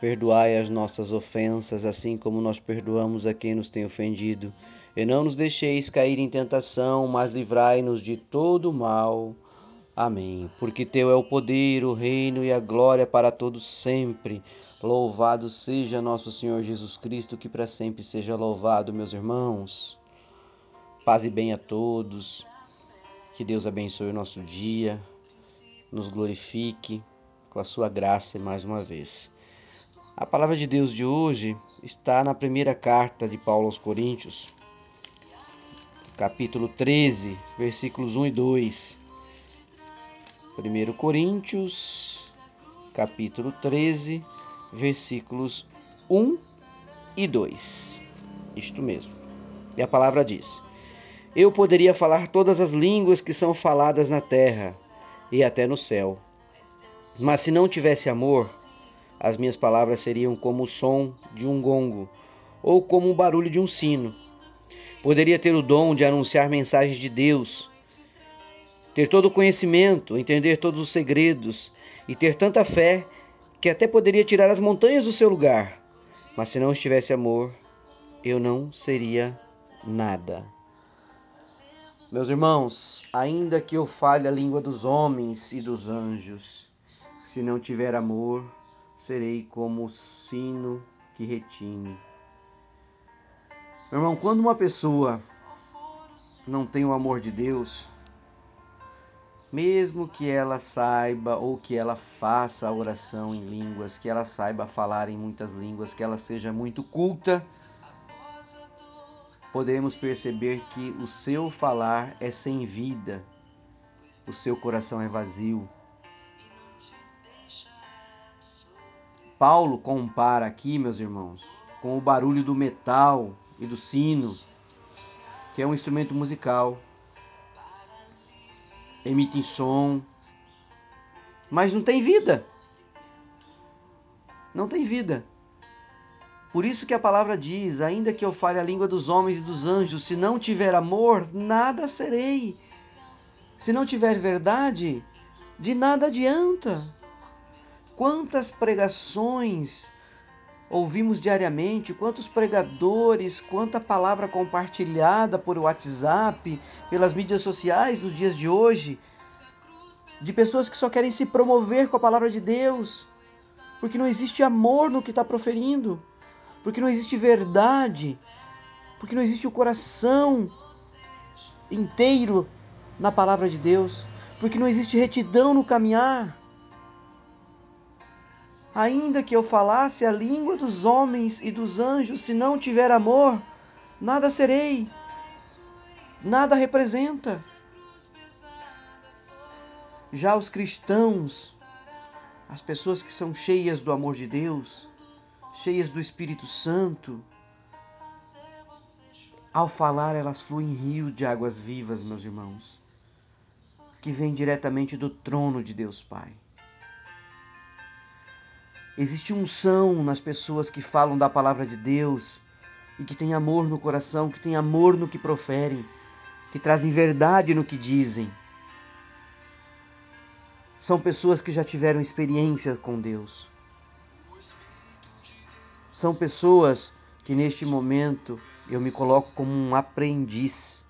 Perdoai as nossas ofensas, assim como nós perdoamos a quem nos tem ofendido. E não nos deixeis cair em tentação, mas livrai-nos de todo mal. Amém. Porque teu é o poder, o reino e a glória para todos sempre. Louvado seja nosso Senhor Jesus Cristo, que para sempre seja louvado, meus irmãos. Paz e bem a todos. Que Deus abençoe o nosso dia, nos glorifique com a sua graça mais uma vez. A palavra de Deus de hoje está na primeira carta de Paulo aos Coríntios, capítulo 13, versículos 1 e 2. 1 Coríntios, capítulo 13, versículos 1 e 2. Isto mesmo. E a palavra diz: Eu poderia falar todas as línguas que são faladas na terra e até no céu, mas se não tivesse amor, as minhas palavras seriam como o som de um gongo ou como o barulho de um sino. Poderia ter o dom de anunciar mensagens de Deus, ter todo o conhecimento, entender todos os segredos e ter tanta fé que até poderia tirar as montanhas do seu lugar. Mas se não estivesse amor, eu não seria nada. Meus irmãos, ainda que eu fale a língua dos homens e dos anjos, se não tiver amor, serei como o sino que retine. Meu irmão, quando uma pessoa não tem o amor de Deus, mesmo que ela saiba ou que ela faça a oração em línguas, que ela saiba falar em muitas línguas, que ela seja muito culta, podemos perceber que o seu falar é sem vida, o seu coração é vazio. Paulo compara aqui, meus irmãos, com o barulho do metal e do sino, que é um instrumento musical. Emitem som, mas não tem vida. Não tem vida. Por isso que a palavra diz: ainda que eu fale a língua dos homens e dos anjos, se não tiver amor, nada serei. Se não tiver verdade, de nada adianta. Quantas pregações ouvimos diariamente, quantos pregadores, quanta palavra compartilhada por WhatsApp, pelas mídias sociais nos dias de hoje, de pessoas que só querem se promover com a palavra de Deus, porque não existe amor no que está proferindo, porque não existe verdade, porque não existe o coração inteiro na palavra de Deus, porque não existe retidão no caminhar. Ainda que eu falasse a língua dos homens e dos anjos, se não tiver amor, nada serei, nada representa. Já os cristãos, as pessoas que são cheias do amor de Deus, cheias do Espírito Santo, ao falar elas fluem rios de águas vivas, meus irmãos, que vêm diretamente do trono de Deus Pai. Existe unção nas pessoas que falam da palavra de Deus e que têm amor no coração, que têm amor no que proferem, que trazem verdade no que dizem. São pessoas que já tiveram experiência com Deus. São pessoas que neste momento eu me coloco como um aprendiz,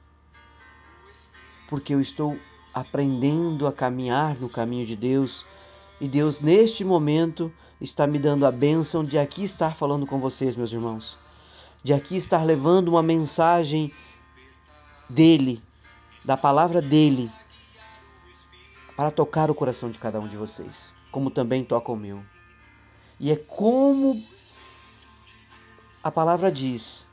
porque eu estou aprendendo a caminhar no caminho de Deus e Deus, neste momento, está me dando a bênção de aqui estar falando com vocês, meus irmãos. De aqui estar levando uma mensagem dele, da palavra dele, para tocar o coração de cada um de vocês, como também toca o meu. E é como a palavra diz: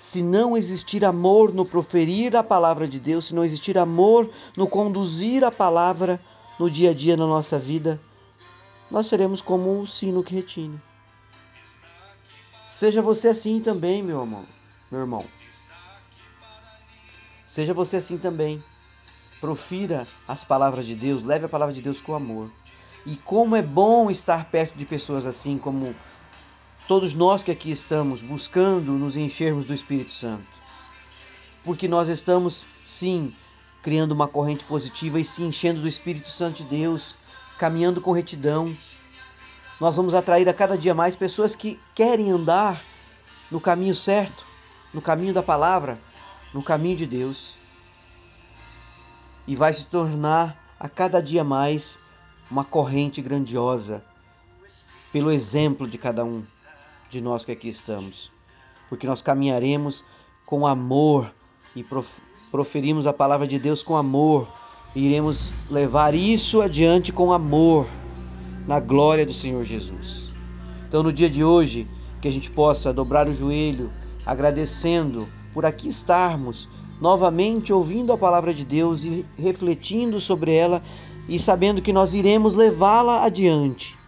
se não existir amor no proferir a palavra de Deus, se não existir amor no conduzir a palavra no dia a dia na nossa vida, nós seremos como o sino que retine. Seja você assim também, meu amor. meu irmão. Seja você assim também. Profira as palavras de Deus, leve a palavra de Deus com amor. E como é bom estar perto de pessoas assim, como todos nós que aqui estamos, buscando nos enchermos do Espírito Santo. Porque nós estamos, sim, criando uma corrente positiva e se enchendo do Espírito Santo de Deus, caminhando com retidão. Nós vamos atrair a cada dia mais pessoas que querem andar no caminho certo, no caminho da palavra, no caminho de Deus. E vai se tornar a cada dia mais uma corrente grandiosa, pelo exemplo de cada um de nós que aqui estamos. Porque nós caminharemos com amor e proferimos a palavra de Deus com amor, iremos levar isso adiante com amor, na glória do Senhor Jesus. Então, no dia de hoje, que a gente possa dobrar o joelho, agradecendo por aqui estarmos, novamente ouvindo a palavra de Deus e refletindo sobre ela e sabendo que nós iremos levá-la adiante,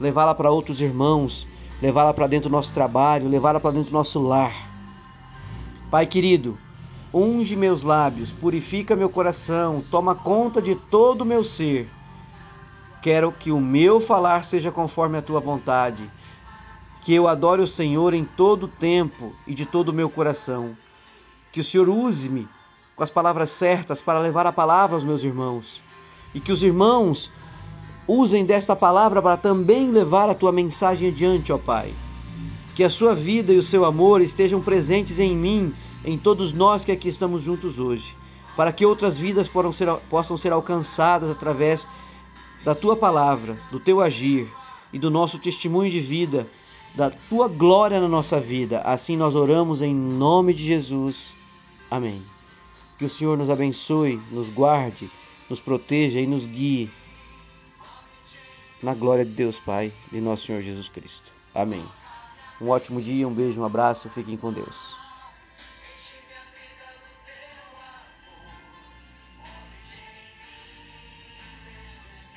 levá-la para outros irmãos, levá-la para dentro do nosso trabalho, levá-la para dentro do nosso lar. Pai querido, unge meus lábios, purifica meu coração, toma conta de todo o meu ser. Quero que o meu falar seja conforme a tua vontade que eu adore o Senhor em todo o tempo e de todo o meu coração. Que o Senhor use-me com as palavras certas para levar a palavra aos meus irmãos. E que os irmãos usem desta palavra para também levar a tua mensagem adiante, ó Pai. Que a sua vida e o seu amor estejam presentes em mim, em todos nós que aqui estamos juntos hoje, para que outras vidas possam ser, possam ser alcançadas através da tua palavra, do teu agir e do nosso testemunho de vida da tua glória na nossa vida. Assim nós oramos em nome de Jesus. Amém. Que o Senhor nos abençoe, nos guarde, nos proteja e nos guie. Na glória de Deus Pai, de nosso Senhor Jesus Cristo. Amém. Um ótimo dia, um beijo, um abraço, fiquem com Deus.